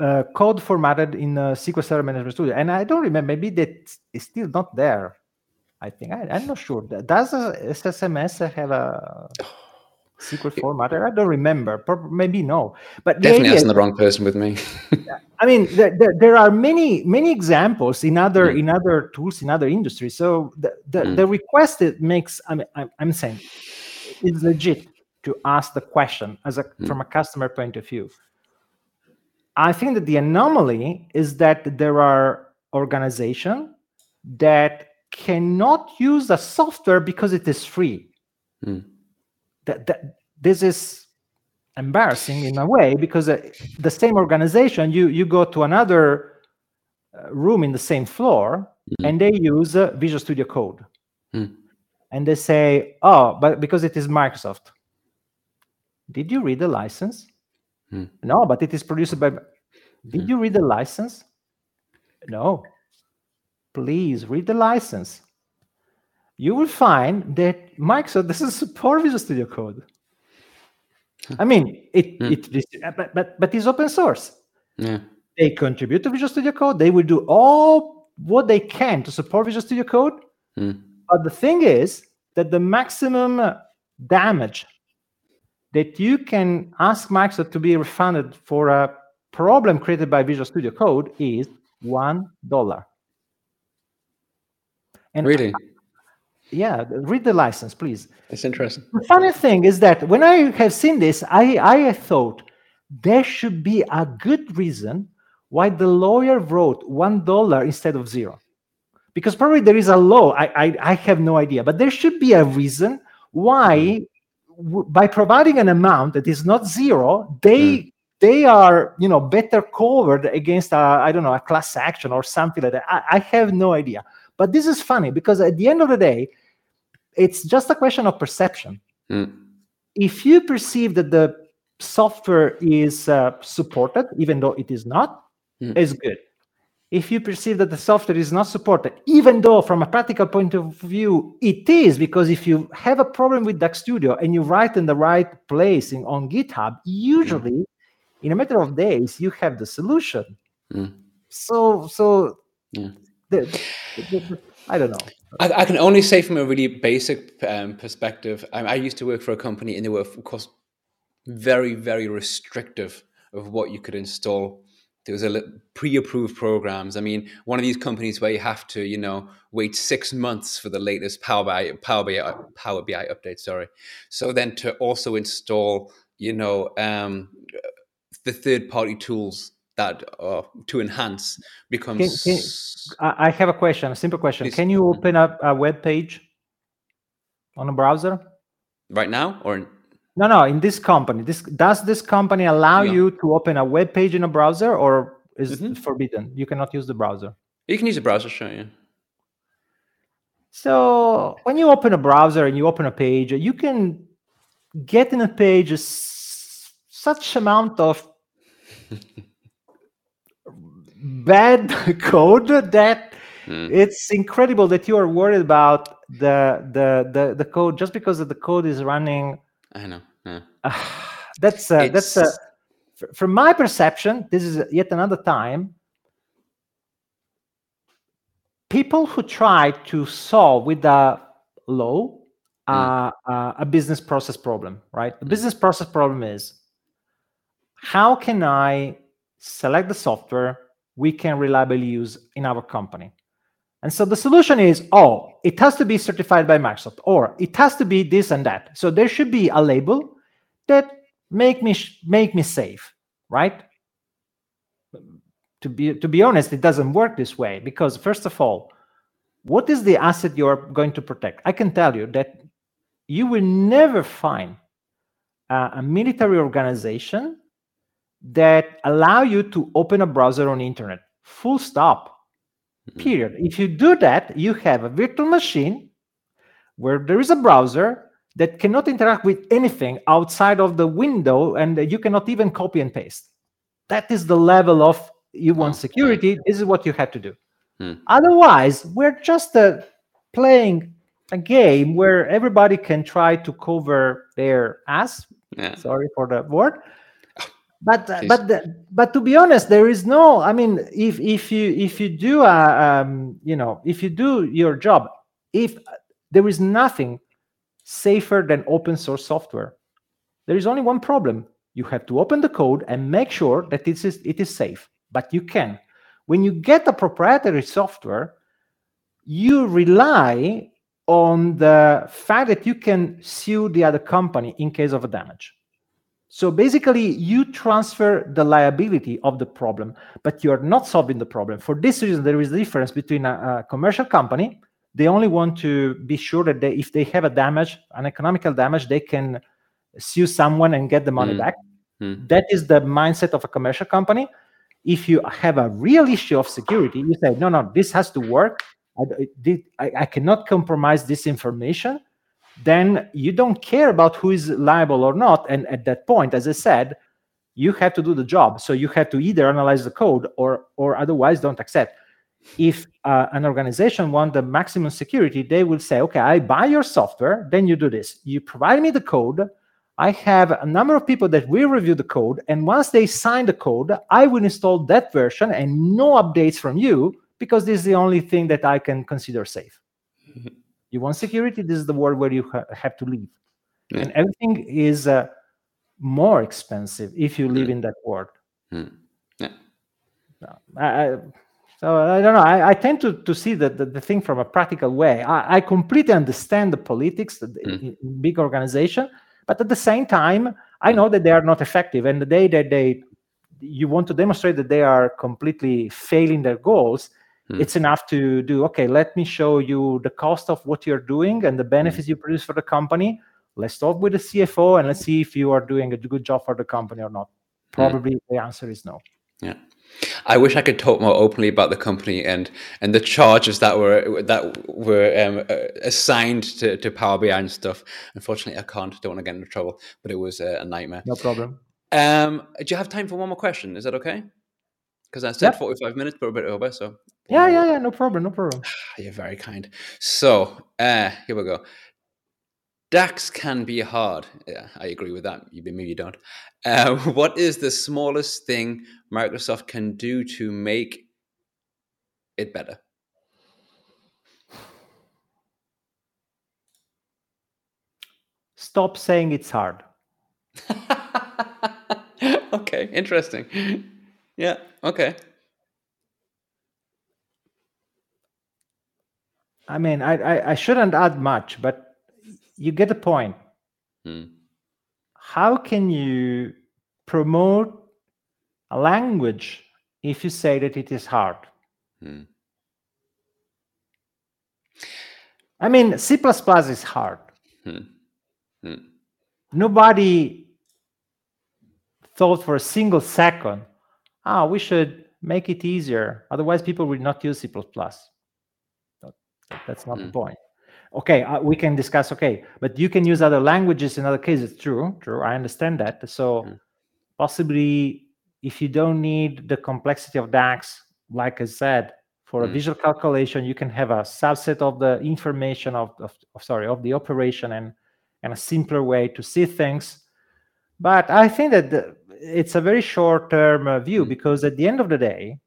uh, code formatted in a SQL Server Management Studio? And I don't remember, maybe that is still not there. I think I, am not sure. Does SSMS have a *sighs* SQL formatter? I don't remember. Maybe no. But definitely asking the wrong person with me. I mean, there, there, there, are many many examples in other mm. in other tools in other industries. So the the, mm. the request it makes. I mean, I'm, I'm saying it's legit to ask the question as a mm. from a customer point of view. I think that the anomaly is that there are organizations that cannot use the software because it is free. Mm. That, that this is embarrassing in a way because uh, the same organization you you go to another uh, room in the same floor mm. and they use uh, Visual Studio Code. Mm and they say, oh, but because it is Microsoft. Did you read the license? Hmm. No, but it is produced by. Did hmm. you read the license? No. Please read the license. You will find that Microsoft doesn't support Visual Studio Code. I mean, it, it but, but but it's open source. Yeah. They contribute to Visual Studio Code. They will do all what they can to support Visual Studio Code. Hmm. But the thing is that the maximum damage that you can ask Microsoft to be refunded for a problem created by Visual Studio Code is one dollar. And really? Yeah, read the license, please. It's interesting. The funny thing is that when I have seen this, I, I thought there should be a good reason why the lawyer wrote one dollar instead of zero because probably there is a law. I, I, I have no idea, but there should be a reason why, w- by providing an amount that is not zero, they mm. they are you know better covered against a, I don't know a class action or something like that. I, I have no idea. But this is funny because at the end of the day, it's just a question of perception. Mm. If you perceive that the software is uh, supported, even though it is not, Mm. is good. If you perceive that the software is not supported, even though from a practical point of view it is, because if you have a problem with DAX Studio and you write in the right place in, on GitHub, usually in a matter of days you have the solution. Mm. So, so Yeah. I don't know. I, I can only say from a really basic um, perspective. I, I used to work for a company, and they were, of course, very, very restrictive of what you could install. There was a pre-approved programs. I mean, one of these companies where you have to, you know, wait six months for the latest Power BI, Power BI, Power BI update. Sorry. So then to also install, you know, um, the third-party tools that uh, to enhance becomes. can- I I have a question, a simple question. Please. Can you open up a web page on a browser? right now or No, no. In this company, this does this company allow Yeah. you to open a web page in a browser, or is Mhm. it forbidden? You cannot use the browser. you can use a browser, sure. Yeah. So when you open a browser and you open a page, you can get in a page such amount of *laughs* bad *laughs* code that Mm. it's incredible that you are worried about the the the, the code just because the code is running I know. Yeah. *sighs* that's uh, that's uh, f- from my perception this is yet another time people who try to solve with a uh, uh, a business process problem right the business process problem is how can i select the software we can reliably use in our company. And so the solution is oh it has to be certified by microsoft or it has to be this and that. So there should be a label that make me sh- make me safe right? To be to be honest it doesn't work this way because first of all what is the asset you're going to protect? I can tell you that you will never find uh, a military organization that allow you to open a browser on the internet. Full stop. Mhm. period. If you do that you have a virtual machine where there is a browser that cannot interact with anything outside of the window and you cannot even copy and paste. That is the level of you want Oh, security this is what you have to do. Hmm. otherwise we're just uh, playing a game where everybody can try to cover their ass. Yeah. sorry for the word but uh, but the, but to be honest there is no i mean if if you if you do a, um, you know if you do your job if there is nothing safer than open source software. There is only one problem. You have to open the code and make sure that it is it is safe. But you can. When you get a proprietary software you rely on the fact that you can sue the other company in case of a damage so basically you transfer the liability of the problem but you're not solving the problem. For this reason there is a difference between a, a commercial company they only want to be sure that they, if they have a damage an economical damage they can sue someone and get the money Mm. back. Mm. that is the mindset of a commercial company. If you have a real issue of security you say no no this has to work. I, I- I, I cannot compromise this information then you don't care about who is liable or not. And at that point as i said you have to do the job. So you have to either analyze the code or or otherwise don't accept. If uh, an organization want the maximum security they will say okay i buy your software then you do this. You provide me the code. I have a number of people that will review the code, and once they sign the code, I will install that version and no updates from you because this is the only thing that I can consider safe. Mhm. You want security? This is the world where you ha- have to live, Yeah. and everything is uh, more expensive if you live Mm. in that world. Mm. Yeah. I, I, so I don't know. I, I tend to, to see the, the, the thing from a practical way. I, I completely understand the politics the, Mm. big organization, but at the same time, I know that they are not effective. And the day that they you want to demonstrate that they are completely failing their goals, Mm. it's enough to do okay. Let me show you the cost of what you're doing and the benefits you produce for the company. Let's talk with the CFO and let's see if you are doing a good job for the company or not. Probably the answer is no. Yeah. I wish I could talk more openly about the company and and the charges that were that were um, uh, assigned to, to Power BI and stuff. Unfortunately, I can't. Don't want to get into trouble, but it was a, a nightmare. No problem. Um, do you have time for one more question? Is that okay? Because I said Yep. forty-five minutes, but a bit over. So Yeah, yeah, yeah. No problem. No problem. *sighs* you're very kind. So uh, here we go. DAX can be hard. Yeah, I agree with that. You maybe you don't. *laughs* Uh, what is the smallest thing Microsoft can do to make it better? Stop saying it's hard. *laughs* okay, interesting. *laughs* Yeah, okay. I mean, I, I, I shouldn't add much, but you get the point. Hmm. How can you promote a language if you say that it is hard? Hmm. I mean, C is hard. Hmm. Nobody thought for a single second, ah, we should make it easier. Otherwise, people will not use C. That- That's not the Mm. point. Okay, uh, we can discuss. Okay, but you can use other languages in other cases. True, true. I understand that. So Mm. possibly, if you don't need the complexity of DAX, like I said, for a Mm. visual calculation, you can have a subset of the information of, of, of sorry of the operation and and a simpler way to see things. But I think that the, it's a very short term uh, view Mm. because at the end of the day,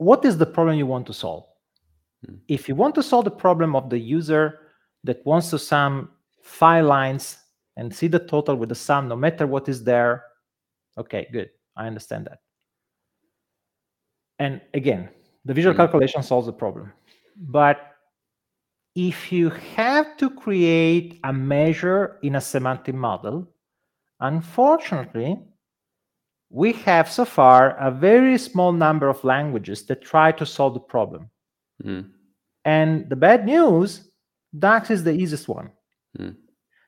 what is the problem you want to solve? Mm. If you want to solve the problem of the user that wants to sum five lines and see the total with the sum, no matter what is there, okay, good. I understand that. And again, the visual Mm. calculation solves the problem. But if you have to create a measure in a semantic model, unfortunately, we have so far a very small number of languages that try to solve the problem. Hmm. And the bad news, DAX is the easiest one. Hmm.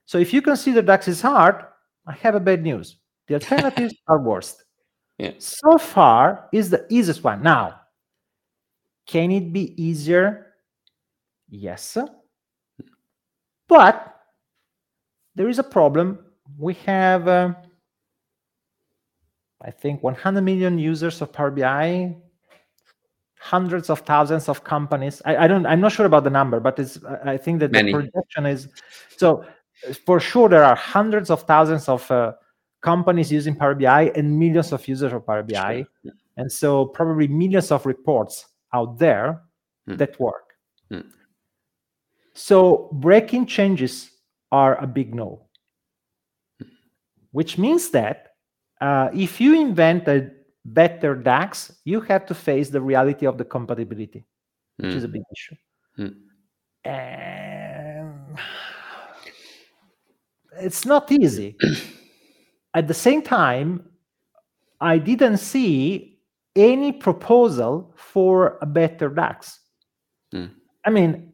So if you consider DAX is hard, I have a bad news. The alternatives *laughs* are worst. Yeah. So far is the easiest one. Now, can it be easier? Yes. But there is a problem. We have, uh, I think, 100 million users of Power BI, hundreds of thousands of companies. I, I don't. I'm not sure about the number, but it's. I think that Many. the projection is. So, for sure, there are hundreds of thousands of uh, companies using Power BI and millions of users of Power BI, Sure. and so probably millions of reports out there Hmm. that work. Hmm. So breaking changes are a big no, which means that uh, if you invent a better DAX, you have to face the reality of the compatibility, which is a Hmm. big issue. Hmm. And it's not easy. *clears throat* At the same time, I didn't see any proposal for a better DAX. Hmm. I mean,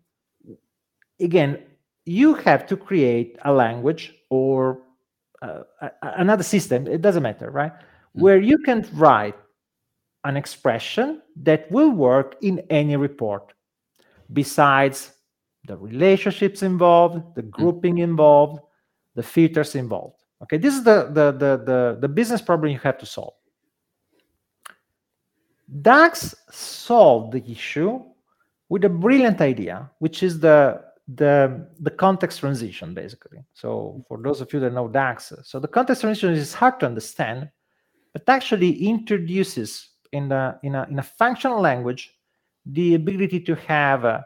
again, you have to create a language or uh, another system, it doesn't matter, right? Hmm. Where you can write an expression that will work in any report, besides the relationships involved, the grouping involved, the filters involved. Okay, this is the, the, the, the, the business problem you have to solve. DAX solved the issue with a brilliant idea, which is the the the context transition, basically. So for those of you that know DAX, so the context transition is hard to understand, but actually introduces in a in a in a functional language the ability to have uh,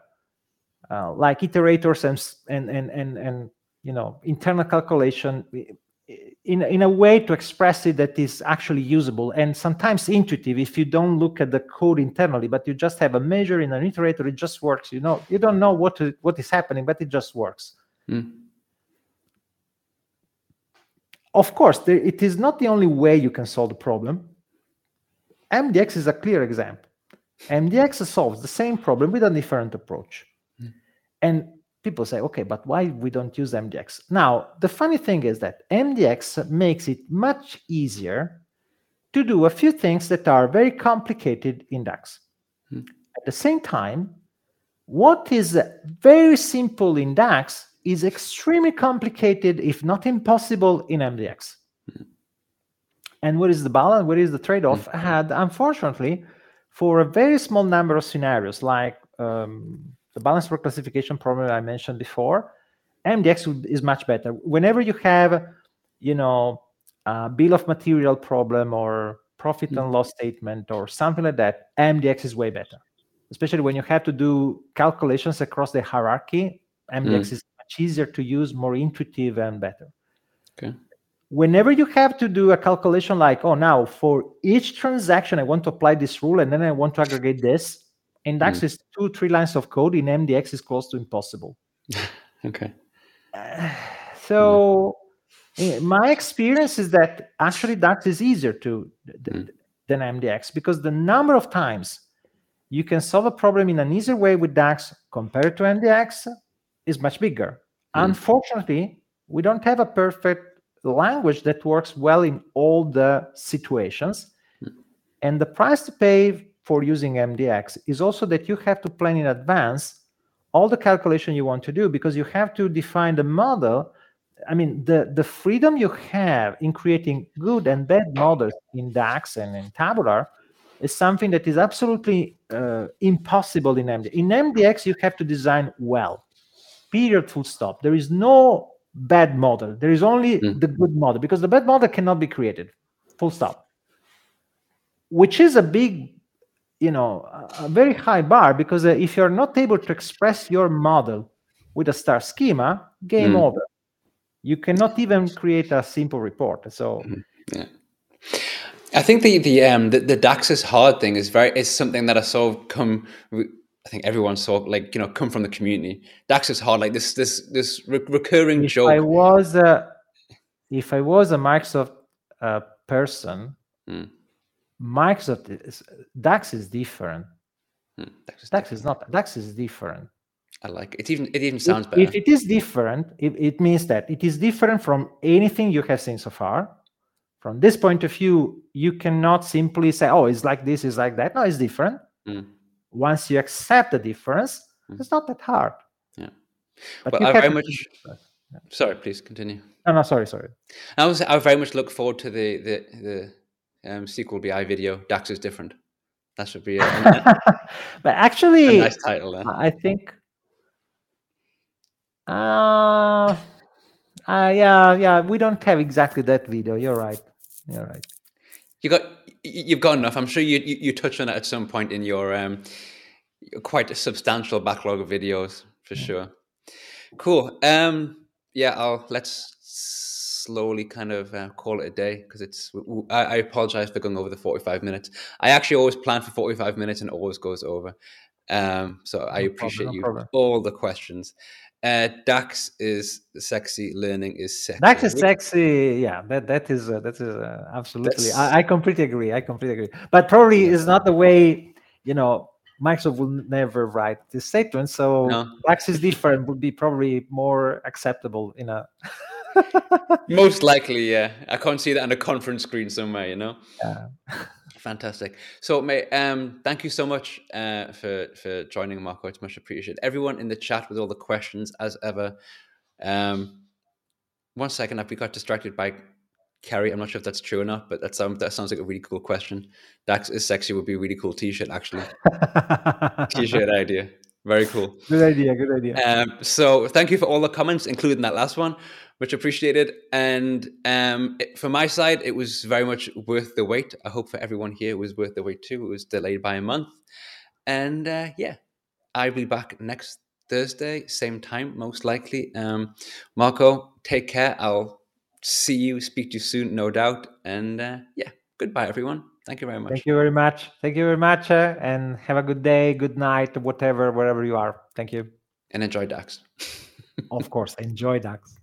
uh, like iterators and and and and and you know internal calculation in in a way to express it that is actually usable and sometimes intuitive if you don't look at the code internally but you just have a measure in an iterator it just works you know you don't know what to, what is happening but it just works. Hmm. of course there, it is not the only way you can solve the problem. Mdx is a clear example. Mdx solves the same problem with a different approach. And people say okay but why we don't use mdx now the funny thing is that mdx makes it much easier to do a few things that are very complicated in DAX. Hmm. At the same time, what is very simple in DAX is extremely complicated, if not impossible, in MDX. Hmm. And what is the balance? What is the trade off? Hmm. I had, unfortunately, for a very small number of scenarios, like um, the balance for classification problem I mentioned before, MDX is much better. Whenever you have, you know, a bill of material problem or profit mm-hmm. and loss statement or something like that, MDX is way better. Especially when you have to do calculations across the hierarchy, MDX mm. is much easier to use, more intuitive and better. Okay. Whenever you have to do a calculation like, oh, now for each transaction, I want to apply this rule and then I want to aggregate this, in DAX mm. is two, three lines of code. In MDX is close to impossible. *laughs* okay. *sighs* so my experience is that actually DAX is easier to mm. than MDX because the number of times you can solve a problem in an easier way with DAX compared to MDX is much bigger. Mm. Unfortunately, we don't have a perfect language that works well in all the situations. Mm. And the price to pay for using MDX is also that you have to plan in advance all the calculation you want to do because you have to define the model. I mean the the freedom you have in creating good and bad models in dax and in tabular is something that is absolutely uh, impossible in mdx in mdx you have to design well. Period full stop. There is no bad model. There is only mm. the good model because the bad model cannot be created. Full stop. Which is a big you know a very high bar because uh, if you're not able to express your model with a star schema game mm. over. You cannot even create a simple report so mm-hmm. yeah. I think the the um the, the dax is hard thing is very is something that i saw come i think everyone saw like you know come from the community. Dax is hard like this this this re- recurring if joke. I was a if i was a microsoft uh, person mm Microsoft is, DAX is different. Hmm, DAX, is, DAX different. is not DAX is different. I like it. it even it even sounds if, better. If it is different, it, it means that it is different from anything you have seen so far. From this point of view, you cannot simply say, "Oh, it's like this, it's like that." No, it's different. Mm. Once you accept the difference, mm. it's not that hard. Yeah. But well, I very much. Sorry, please continue. No, no, sorry, sorry. I was I very much look forward to the the the um, SQL BI video. DAX is different. That should be a, *laughs* but actually, a nice title. I think. Uh, uh, yeah, yeah. We don't have exactly that video. You're right. You're right. You got you've got enough. I'm sure you you, you touched on it at some point in your um quite a substantial backlog of videos for sure. Cool. Um. Yeah. I'll let's slowly kind of uh, call it a day because it's. I, I, apologize for going over the forty-five minutes. I actually always plan for forty-five minutes and always goes over. Um, so no I appreciate problem, no you problem. all the questions. Uh, Dax is sexy. Learning is sexy. Dax is sexy. Yeah, that that is uh, that is uh, absolutely. I, I, completely agree. I completely agree. But probably yeah. is not the way you know. Microsoft will never write this statement, so no. Dax is different. Would be probably more acceptable in a *laughs* *laughs* Most likely, yeah. I can't see that on a conference screen somewhere, you know. Yeah. *laughs* Fantastic. So, mate, um, thank you so much uh, for for joining, Marco. It's much appreciated. Everyone in the chat with all the questions, as ever. Um, one second, I've got distracted by Kerry. I'm not sure if that's true or not, but that sounds that sounds like a really cool question. Dax is sexy would be a really cool T-shirt, actually. *laughs* T-shirt idea. Very cool. Good idea. Good idea. Um, so, thank you for all the comments, including that last one much appreciated. And um, it, for my side, it was very much worth the wait. I hope for everyone here it was worth the wait too. It was delayed by a month. And uh, yeah, I'll be back next Thursday, same time, most likely. Um, Marco, take care. I'll see you, speak to you soon, no doubt. And uh, yeah, goodbye, everyone. Thank you very much. Thank you very much. Thank you very much. Uh, and have a good day, good night, whatever, wherever you are. Thank you. And enjoy DAX. *laughs* of course, enjoy DAX.